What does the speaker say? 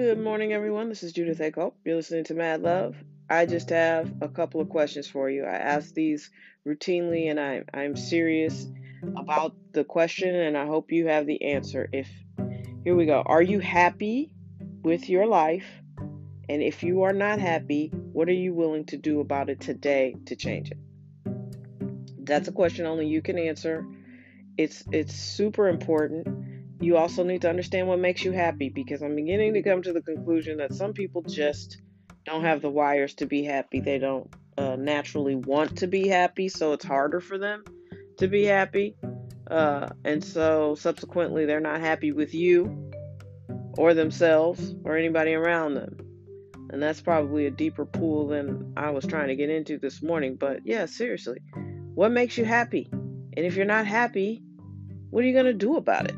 morning, everyone. This is Judith Echo. You're listening to Mad Love. I just have a couple of questions for you. I ask these routinely, and I, I'm serious about the question, and I hope you have the answer. If here we go, are you happy with your life? And if you are not happy, what are you willing to do about it today to change it? That's a question only you can answer. It's it's super important. You also need to understand what makes you happy because I'm beginning to come to the conclusion that some people just don't have the wires to be happy. They don't uh, naturally want to be happy, so it's harder for them to be happy. Uh, and so subsequently, they're not happy with you or themselves or anybody around them. And that's probably a deeper pool than I was trying to get into this morning. But yeah, seriously, what makes you happy? And if you're not happy, what are you going to do about it?